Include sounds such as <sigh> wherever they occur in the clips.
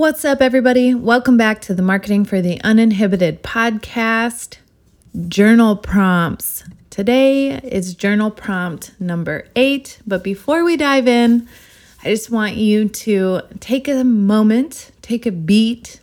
What's up, everybody? Welcome back to the Marketing for the Uninhibited podcast. Journal prompts. Today is journal prompt number eight. But before we dive in, I just want you to take a moment, take a beat,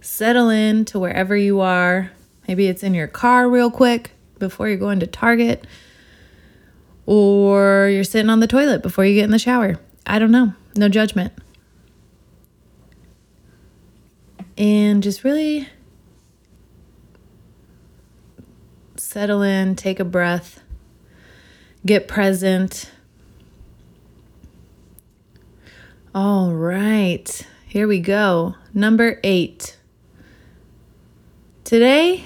settle in to wherever you are. Maybe it's in your car, real quick, before you're going to Target, or you're sitting on the toilet before you get in the shower. I don't know. No judgment. And just really settle in, take a breath, get present. All right, here we go. Number eight. Today,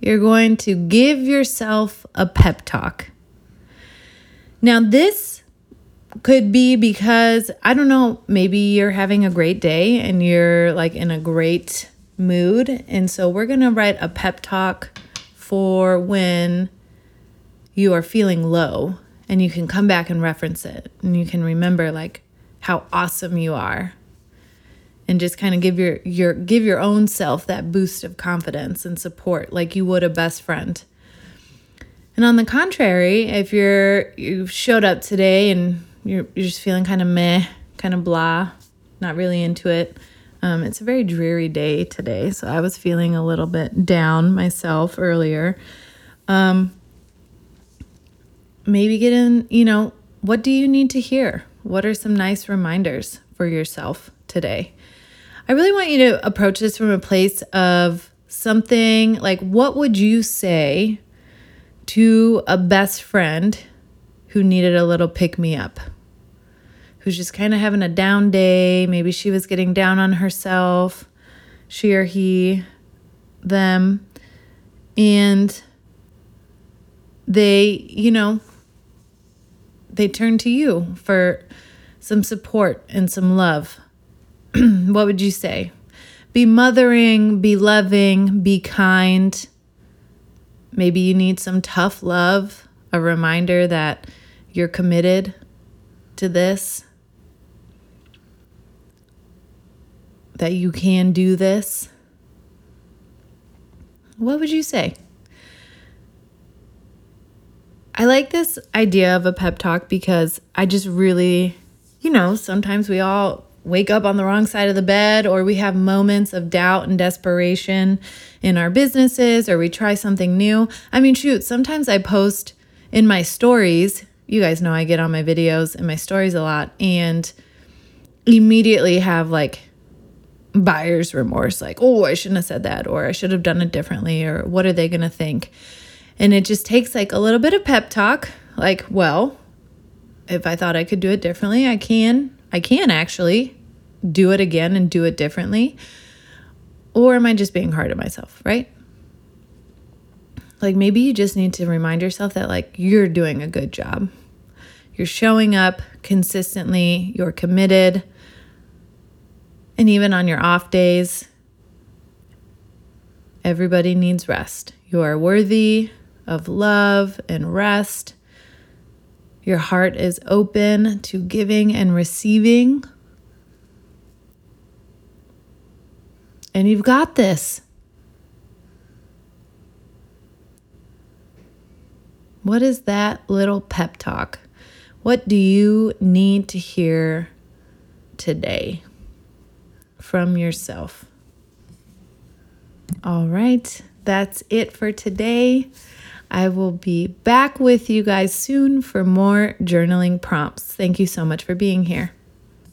you're going to give yourself a pep talk. Now, this could be because I don't know, maybe you're having a great day and you're like in a great mood. And so we're going to write a pep talk for when you are feeling low and you can come back and reference it and you can remember like how awesome you are and just kind of give your your give your own self that boost of confidence and support like you would a best friend. And on the contrary, if you're you've showed up today and you're, you're just feeling kind of meh, kind of blah, not really into it. Um, it's a very dreary day today, so I was feeling a little bit down myself earlier. Um, maybe get in, you know, what do you need to hear? What are some nice reminders for yourself today? I really want you to approach this from a place of something like what would you say to a best friend who needed a little pick me up? Who's just kind of having a down day. Maybe she was getting down on herself, she or he, them. And they, you know, they turn to you for some support and some love. <clears throat> what would you say? Be mothering, be loving, be kind. Maybe you need some tough love, a reminder that you're committed to this that you can do this, what would you say? I like this idea of a pep talk because I just really, you know, sometimes we all wake up on the wrong side of the bed or we have moments of doubt and desperation in our businesses or we try something new. I mean, shoot, sometimes I post in my stories. You guys know I get on my videos and my stories a lot and immediately have like buyer's remorse like oh i shouldn't have said that or i should have done it differently or what are they going to think? And it just takes like a little bit of pep talk like well if i thought i could do it differently i can i can actually do it again and do it differently or am i just being hard on myself? Right? Like maybe you just need to remind yourself that like you're doing a good job. You're showing up consistently you're committed and even on your off days, everybody needs rest. You are worthy of love and rest. Your heart is open to giving and receiving. And you've got this. What is that little pep talk? What do you need to hear today? From yourself. All right, that's it for today. I will be back with you guys soon for more journaling prompts. Thank you so much for being here.